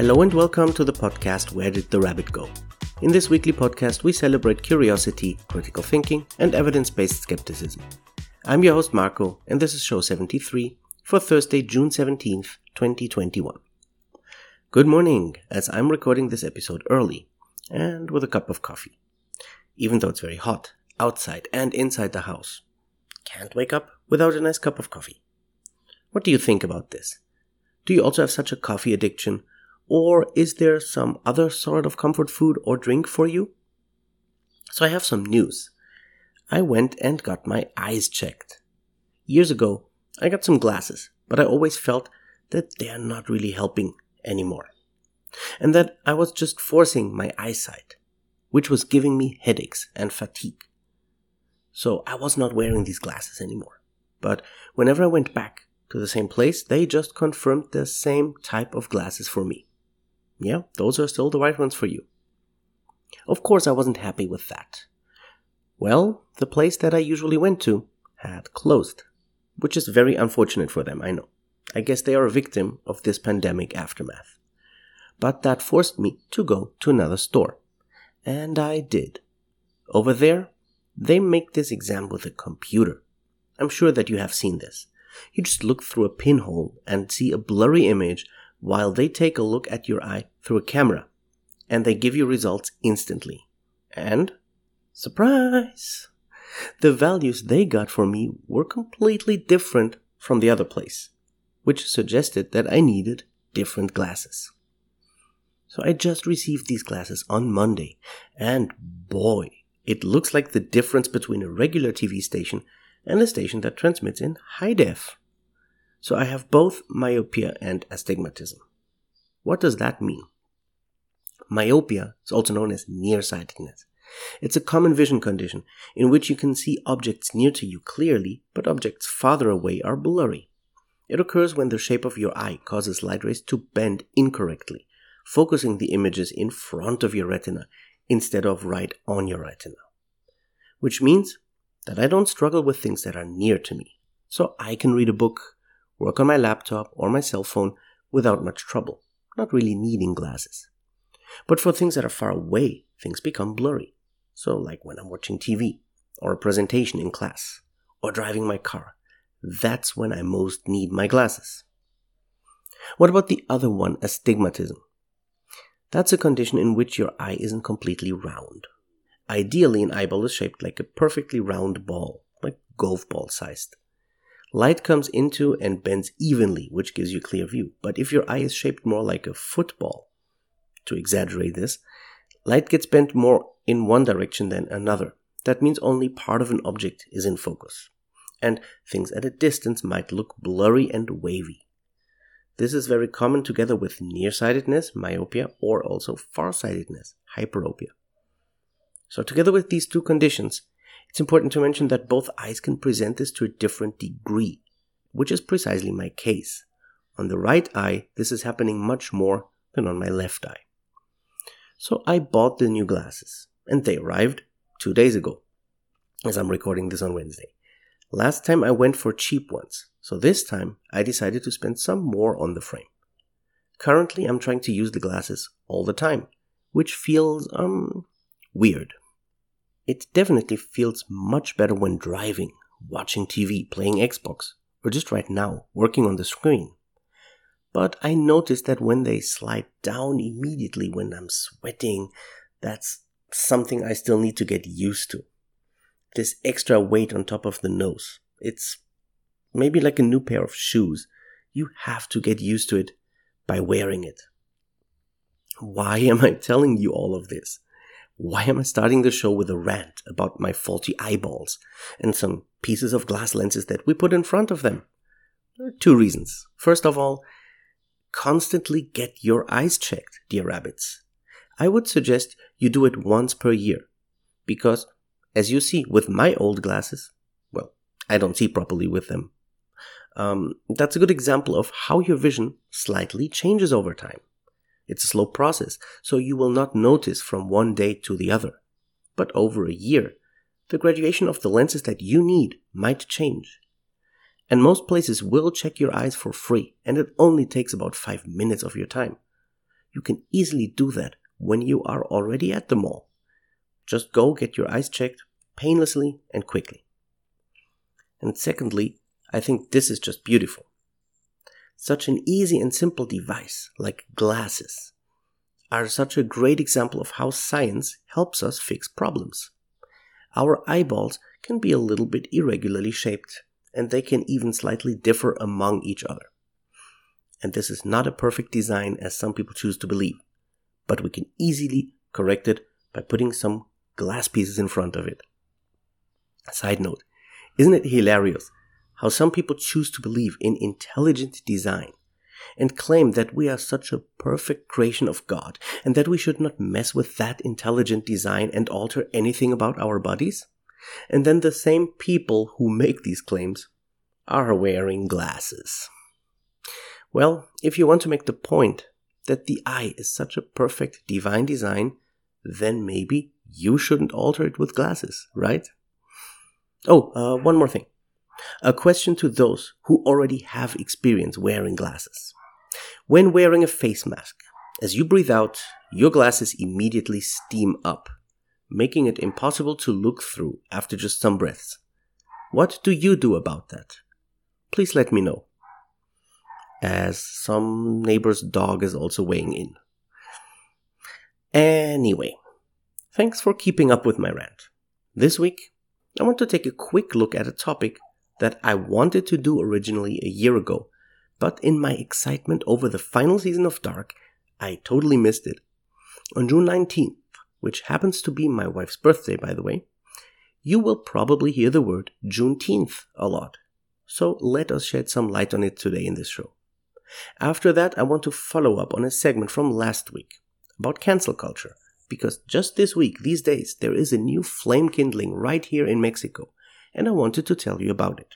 Hello and welcome to the podcast Where Did the Rabbit Go? In this weekly podcast, we celebrate curiosity, critical thinking, and evidence based skepticism. I'm your host Marco, and this is show 73 for Thursday, June 17th, 2021. Good morning, as I'm recording this episode early and with a cup of coffee. Even though it's very hot outside and inside the house. Can't wake up without a nice cup of coffee. What do you think about this? Do you also have such a coffee addiction or is there some other sort of comfort food or drink for you? So I have some news. I went and got my eyes checked. Years ago, I got some glasses, but I always felt that they are not really helping anymore. And that I was just forcing my eyesight, which was giving me headaches and fatigue. So I was not wearing these glasses anymore. But whenever I went back to the same place, they just confirmed the same type of glasses for me yeah, those are still the right ones for you. Of course, I wasn't happy with that. Well, the place that I usually went to had closed, which is very unfortunate for them, I know. I guess they are a victim of this pandemic aftermath. But that forced me to go to another store. And I did. Over there, they make this exam with a computer. I'm sure that you have seen this. You just look through a pinhole and see a blurry image while they take a look at your eye through a camera and they give you results instantly. And, surprise! The values they got for me were completely different from the other place, which suggested that I needed different glasses. So I just received these glasses on Monday, and boy, it looks like the difference between a regular TV station and a station that transmits in high def. So I have both myopia and astigmatism. What does that mean? Myopia is also known as nearsightedness. It's a common vision condition in which you can see objects near to you clearly, but objects farther away are blurry. It occurs when the shape of your eye causes light rays to bend incorrectly, focusing the images in front of your retina instead of right on your retina. Which means that I don't struggle with things that are near to me. So I can read a book, work on my laptop or my cell phone without much trouble, not really needing glasses. But for things that are far away, things become blurry. So, like when I'm watching TV, or a presentation in class, or driving my car, that's when I most need my glasses. What about the other one, astigmatism? That's a condition in which your eye isn't completely round. Ideally, an eyeball is shaped like a perfectly round ball, like golf ball sized. Light comes into and bends evenly, which gives you clear view. But if your eye is shaped more like a football, to exaggerate this, light gets bent more in one direction than another. That means only part of an object is in focus. And things at a distance might look blurry and wavy. This is very common together with nearsightedness, myopia, or also farsightedness, hyperopia. So, together with these two conditions, it's important to mention that both eyes can present this to a different degree, which is precisely my case. On the right eye, this is happening much more than on my left eye. So I bought the new glasses, and they arrived two days ago, as I'm recording this on Wednesday. Last time I went for cheap ones, so this time I decided to spend some more on the frame. Currently, I'm trying to use the glasses all the time, which feels, um, weird. It definitely feels much better when driving, watching TV, playing Xbox, or just right now, working on the screen. But I noticed that when they slide down immediately when I'm sweating, that's something I still need to get used to. This extra weight on top of the nose. It's maybe like a new pair of shoes. You have to get used to it by wearing it. Why am I telling you all of this? Why am I starting the show with a rant about my faulty eyeballs and some pieces of glass lenses that we put in front of them? Two reasons. First of all, constantly get your eyes checked, dear rabbits. I would suggest you do it once per year. Because, as you see with my old glasses, well, I don't see properly with them. Um, that's a good example of how your vision slightly changes over time. It's a slow process, so you will not notice from one day to the other. But over a year, the graduation of the lenses that you need might change. And most places will check your eyes for free, and it only takes about 5 minutes of your time. you can easily do that when you are already at the mall. Just go get your eyes checked painlessly and quickly. And secondly, I think this is just beautiful. Such an easy and simple device like glasses are such a great example of how science helps us fix problems. Our eyeballs can be a little bit irregularly shaped, and they can even slightly differ among each other. And this is not a perfect design as some people choose to believe, but we can easily correct it by putting some glass pieces in front of it. Side note, isn't it hilarious how some people choose to believe in intelligent design and claim that we are such a perfect creation of God and that we should not mess with that intelligent design and alter anything about our bodies? And then the same people who make these claims are wearing glasses. Well, if you want to make the point that the eye is such a perfect divine design, then maybe you shouldn't alter it with glasses, right? Oh, uh, one more thing. A question to those who already have experience wearing glasses. When wearing a face mask, as you breathe out, your glasses immediately steam up, making it impossible to look through after just some breaths. What do you do about that? Please let me know. As some neighbor's dog is also weighing in. Anyway, thanks for keeping up with my rant. This week, I want to take a quick look at a topic that I wanted to do originally a year ago, but in my excitement over the final season of Dark, I totally missed it. On June 19th, which happens to be my wife's birthday, by the way, you will probably hear the word Juneteenth a lot. So let us shed some light on it today in this show. After that, I want to follow up on a segment from last week about cancel culture, because just this week, these days, there is a new flame kindling right here in Mexico and I wanted to tell you about it.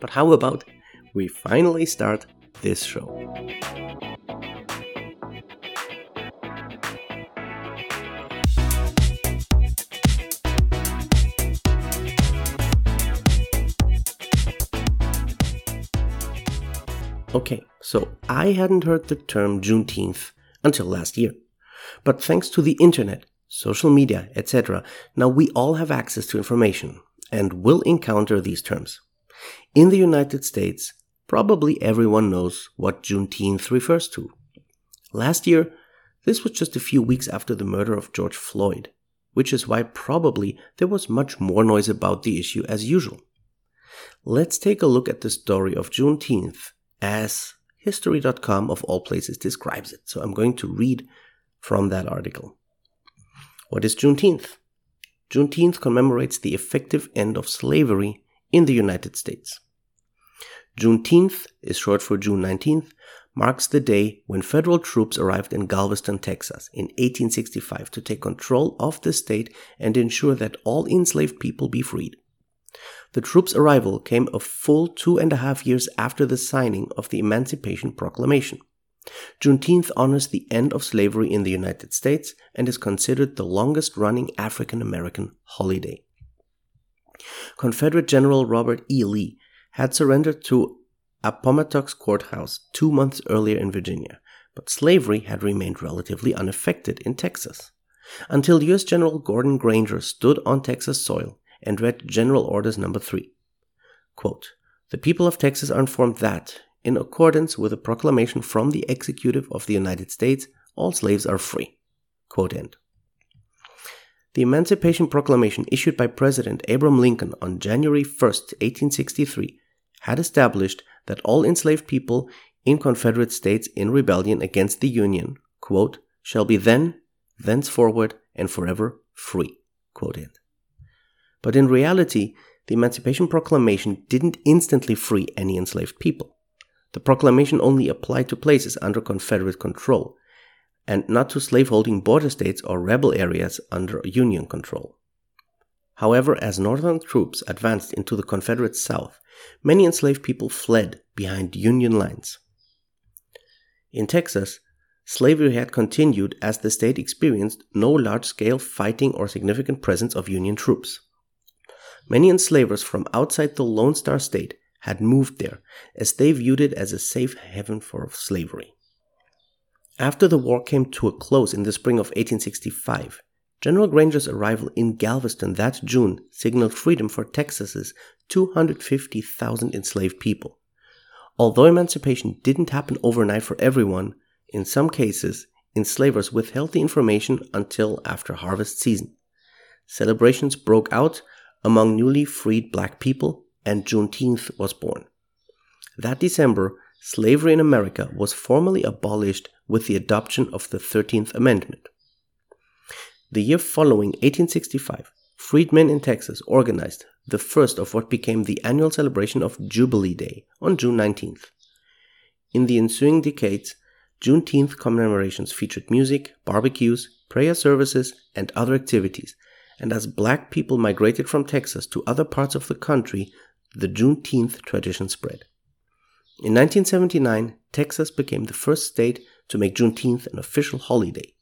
But how about we finally start this show? Okay, so I hadn't heard the term Juneteenth until last year. But thanks to the internet, social media, etc., now we all have access to information and will encounter these terms. In the United States, probably everyone knows what Juneteenth refers to. Last year, this was just a few weeks after the murder of George Floyd, which is why probably there was much more noise about the issue as usual. Let's take a look at the story of Juneteenth as History.com of all places describes it. So I'm going to read from that article. What is Juneteenth? Juneteenth commemorates the effective end of slavery in the United States. Juneteenth is short for June 19th, marks the day when federal troops arrived in Galveston, Texas in 1865 to take control of the state and ensure that all enslaved people be freed. The troops' arrival came a full two and a half years after the signing of the Emancipation Proclamation. Juneteenth honors the end of slavery in the United States and is considered the longest running African American holiday. Confederate General Robert E. Lee had surrendered to Appomattox Courthouse two months earlier in Virginia, but slavery had remained relatively unaffected in Texas. Until U.S. General Gordon Granger stood on Texas soil and read General Orders Number 3. Quote, the people of Texas are informed that, in accordance with a proclamation from the executive of the United States, all slaves are free. The Emancipation Proclamation issued by President Abraham Lincoln on January 1, 1863, had established that all enslaved people in Confederate states in rebellion against the Union, quote, shall be then, thenceforward, and forever free. But in reality, the Emancipation Proclamation didn't instantly free any enslaved people. The proclamation only applied to places under Confederate control, and not to slaveholding border states or rebel areas under Union control. However, as Northern troops advanced into the Confederate South, many enslaved people fled behind Union lines. In Texas, slavery had continued as the state experienced no large scale fighting or significant presence of Union troops. Many enslavers from outside the Lone Star State had moved there, as they viewed it as a safe haven for slavery. After the war came to a close in the spring of 1865, General Granger's arrival in Galveston that June signaled freedom for Texas's 250,000 enslaved people. Although emancipation didn't happen overnight for everyone, in some cases, enslavers withheld the information until after harvest season. Celebrations broke out among newly freed black people, and Juneteenth was born. That December, slavery in America was formally abolished with the adoption of the 13th Amendment. The year following 1865, freedmen in Texas organized the first of what became the annual celebration of Jubilee Day on June 19th. In the ensuing decades, Juneteenth commemorations featured music, barbecues, prayer services, and other activities, and as black people migrated from Texas to other parts of the country, the Juneteenth tradition spread. In 1979, Texas became the first state to make Juneteenth an official holiday.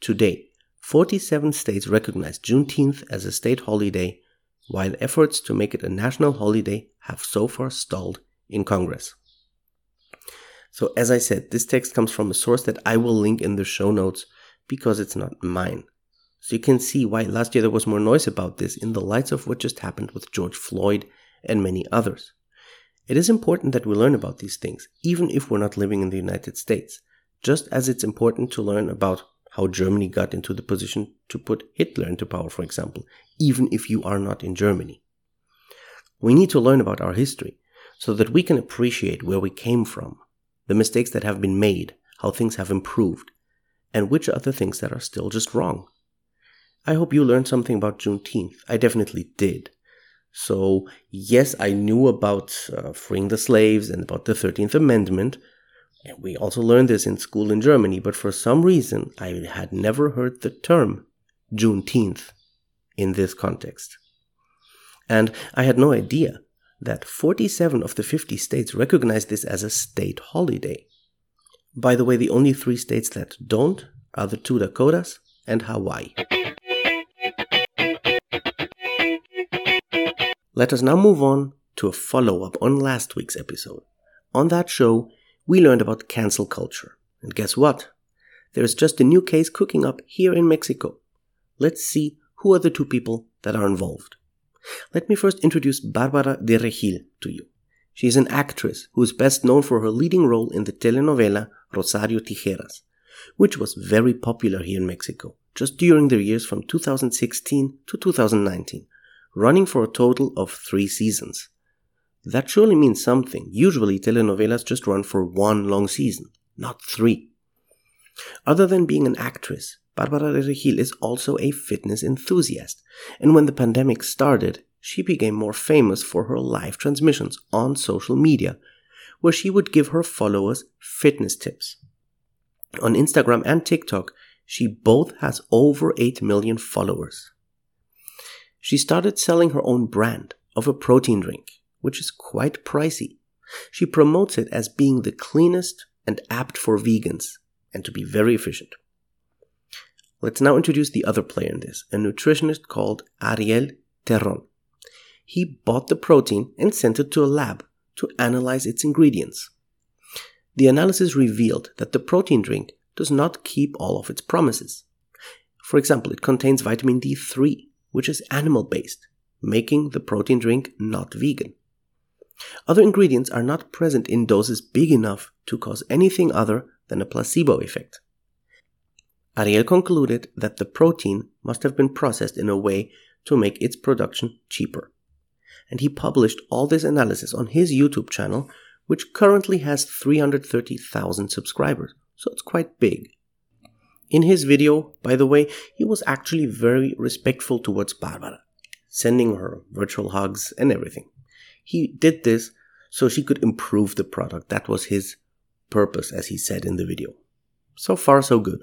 Today, 47 states recognize Juneteenth as a state holiday, while efforts to make it a national holiday have so far stalled in Congress. So, as I said, this text comes from a source that I will link in the show notes because it's not mine. So, you can see why last year there was more noise about this in the lights of what just happened with George Floyd and many others. It is important that we learn about these things, even if we're not living in the United States, just as it's important to learn about how Germany got into the position to put Hitler into power, for example, even if you are not in Germany. We need to learn about our history so that we can appreciate where we came from, the mistakes that have been made, how things have improved, and which are the things that are still just wrong. I hope you learned something about Juneteenth. I definitely did. So, yes, I knew about uh, freeing the slaves and about the 13th Amendment, and we also learned this in school in Germany, but for some reason I had never heard the term Juneteenth in this context. And I had no idea that 47 of the 50 states recognize this as a state holiday. By the way, the only three states that don't are the two Dakotas and Hawaii. Let us now move on to a follow up on last week's episode. On that show, we learned about cancel culture. And guess what? There is just a new case cooking up here in Mexico. Let's see who are the two people that are involved. Let me first introduce Barbara de Regil to you. She is an actress who is best known for her leading role in the telenovela Rosario Tijeras, which was very popular here in Mexico just during the years from 2016 to 2019, running for a total of three seasons. That surely means something. Usually, telenovelas just run for one long season, not three. Other than being an actress, Barbara de Regil is also a fitness enthusiast, and when the pandemic started, she became more famous for her live transmissions on social media, where she would give her followers fitness tips. On Instagram and TikTok, she both has over 8 million followers. She started selling her own brand of a protein drink which is quite pricey. She promotes it as being the cleanest and apt for vegans and to be very efficient. Let's now introduce the other player in this, a nutritionist called Ariel Terron. He bought the protein and sent it to a lab to analyze its ingredients. The analysis revealed that the protein drink does not keep all of its promises. For example, it contains vitamin D3, which is animal based, making the protein drink not vegan. Other ingredients are not present in doses big enough to cause anything other than a placebo effect. Ariel concluded that the protein must have been processed in a way to make its production cheaper. And he published all this analysis on his YouTube channel, which currently has 330,000 subscribers, so it's quite big. In his video, by the way, he was actually very respectful towards Barbara, sending her virtual hugs and everything. He did this so she could improve the product. That was his purpose, as he said in the video. So far, so good.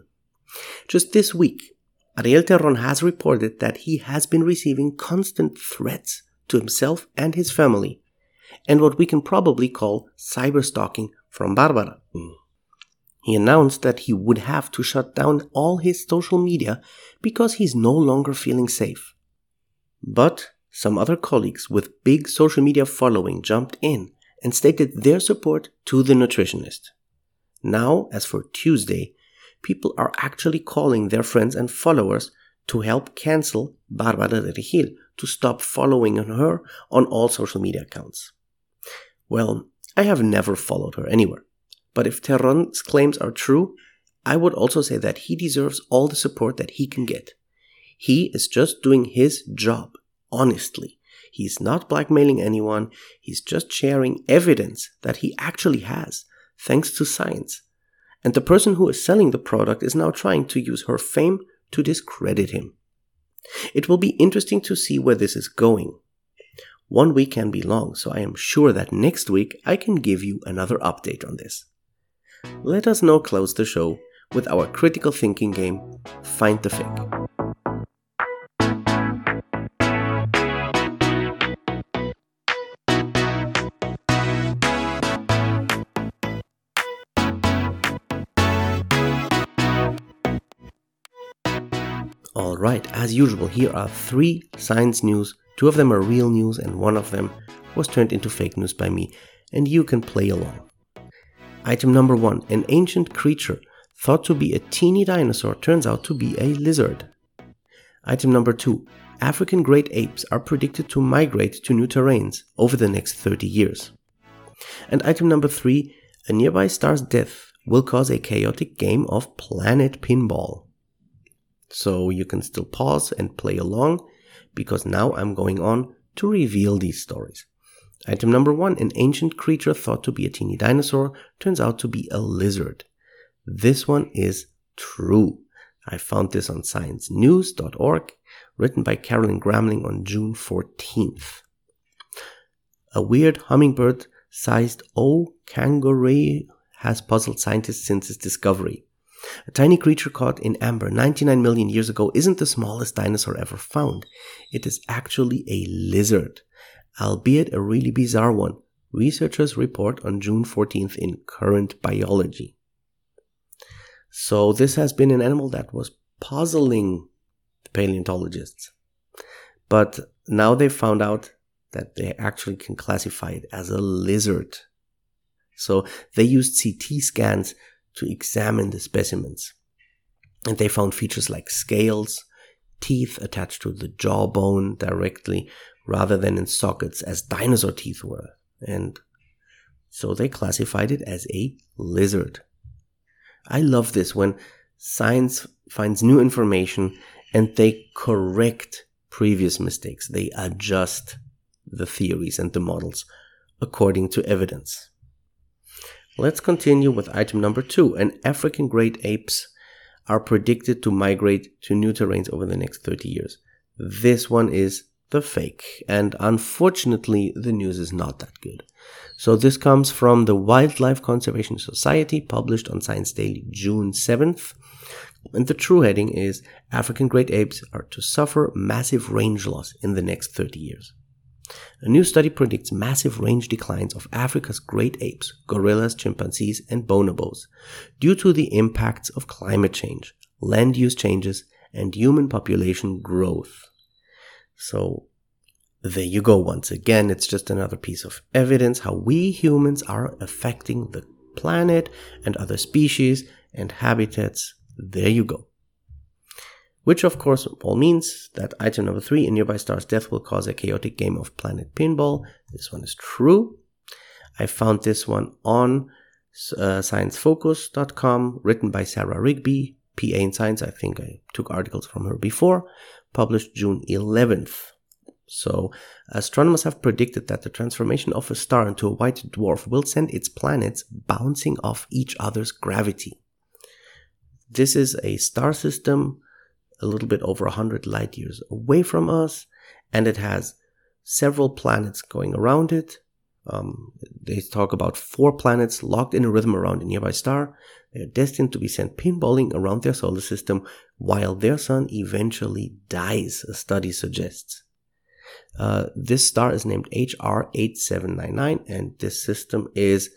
Just this week, Ariel Terron has reported that he has been receiving constant threats to himself and his family, and what we can probably call cyber stalking from Barbara. Mm. He announced that he would have to shut down all his social media because he's no longer feeling safe. But some other colleagues with big social media following jumped in and stated their support to the nutritionist. Now, as for Tuesday, people are actually calling their friends and followers to help cancel Bárbara de Regil, to stop following her on all social media accounts. Well, I have never followed her anywhere. But if Terron's claims are true, I would also say that he deserves all the support that he can get. He is just doing his job, honestly. He's not blackmailing anyone, he's just sharing evidence that he actually has, thanks to science. And the person who is selling the product is now trying to use her fame to discredit him. It will be interesting to see where this is going. One week can be long, so I am sure that next week I can give you another update on this. Let us now close the show with our critical thinking game, Find the Fake. Alright, as usual, here are three science news. Two of them are real news, and one of them was turned into fake news by me, and you can play along. Item number one An ancient creature thought to be a teeny dinosaur turns out to be a lizard. Item number two African great apes are predicted to migrate to new terrains over the next 30 years. And item number three A nearby star's death will cause a chaotic game of planet pinball. So you can still pause and play along because now I'm going on to reveal these stories. Item number one An ancient creature thought to be a teeny dinosaur turns out to be a lizard. This one is true. I found this on sciencenews.org, written by Carolyn Gramling on June 14th. A weird hummingbird sized O. khaungraae has puzzled scientists since its discovery. A tiny creature caught in amber 99 million years ago isn't the smallest dinosaur ever found. It is actually a lizard, albeit a really bizarre one. Researchers report on June 14th in Current Biology. So this has been an animal that was puzzling the paleontologists. But now they found out that they actually can classify it as a lizard. So they used CT scans to examine the specimens. And they found features like scales, teeth attached to the jawbone directly rather than in sockets as dinosaur teeth were. And so they classified it as a lizard. I love this when science finds new information and they correct previous mistakes. They adjust the theories and the models according to evidence. Let's continue with item number two. An African great apes are predicted to migrate to new terrains over the next 30 years. This one is the fake, and unfortunately, the news is not that good. So, this comes from the Wildlife Conservation Society, published on Science Daily June 7th. And the true heading is African great apes are to suffer massive range loss in the next 30 years. A new study predicts massive range declines of Africa's great apes, gorillas, chimpanzees, and bonobos due to the impacts of climate change, land use changes, and human population growth. So, there you go once again. It's just another piece of evidence how we humans are affecting the planet and other species and habitats. There you go. Which of course all means that item number three, a nearby star's death will cause a chaotic game of planet pinball. This one is true. I found this one on uh, sciencefocus.com, written by Sarah Rigby, PA in Science. I think I took articles from her before, published June 11th. So, astronomers have predicted that the transformation of a star into a white dwarf will send its planets bouncing off each other's gravity. This is a star system a little bit over 100 light years away from us, and it has several planets going around it. Um, they talk about four planets locked in a rhythm around a nearby star. They are destined to be sent pinballing around their solar system while their sun eventually dies, a study suggests. Uh, this star is named HR 8799, and this system is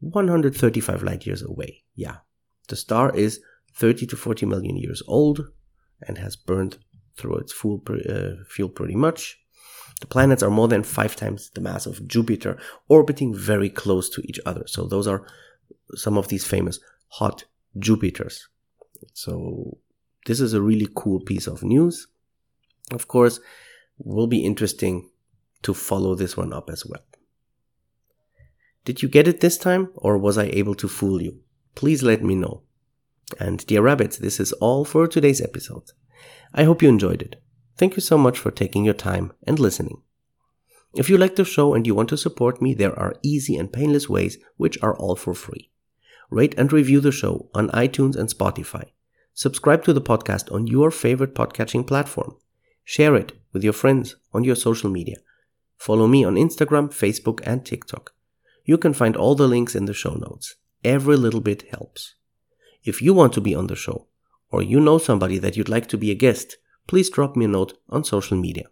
135 light years away. Yeah, the star is 30 to 40 million years old and has burned through its fuel, uh, fuel pretty much. The planets are more than five times the mass of Jupiter, orbiting very close to each other. So those are some of these famous hot Jupiters. So, this is a really cool piece of news. Of course, will be interesting to follow this one up as well. Did you get it this time, or was I able to fool you? Please let me know. And dear rabbits, this is all for today's episode. I hope you enjoyed it. Thank you so much for taking your time and listening. If you like the show and you want to support me, there are easy and painless ways which are all for free. Rate and review the show on iTunes and Spotify. Subscribe to the podcast on your favorite podcatching platform. Share it with your friends on your social media. Follow me on Instagram, Facebook, and TikTok. You can find all the links in the show notes. Every little bit helps. If you want to be on the show, or you know somebody that you'd like to be a guest, please drop me a note on social media.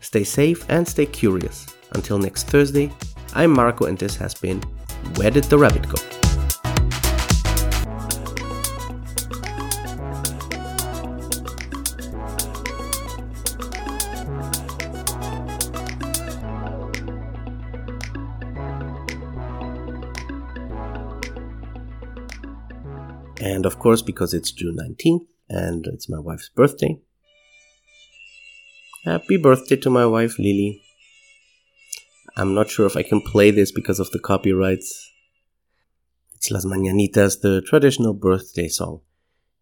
Stay safe and stay curious. Until next Thursday, I'm Marco and this has been Where Did the Rabbit Go? And of course, because it's June 19th and it's my wife's birthday. Happy birthday to my wife, Lily. I'm not sure if I can play this because of the copyrights. It's Las Mañanitas, the traditional birthday song.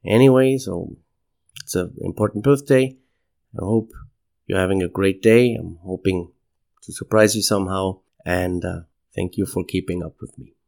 Anyway, so it's an important birthday. I hope you're having a great day. I'm hoping to surprise you somehow. And uh, thank you for keeping up with me.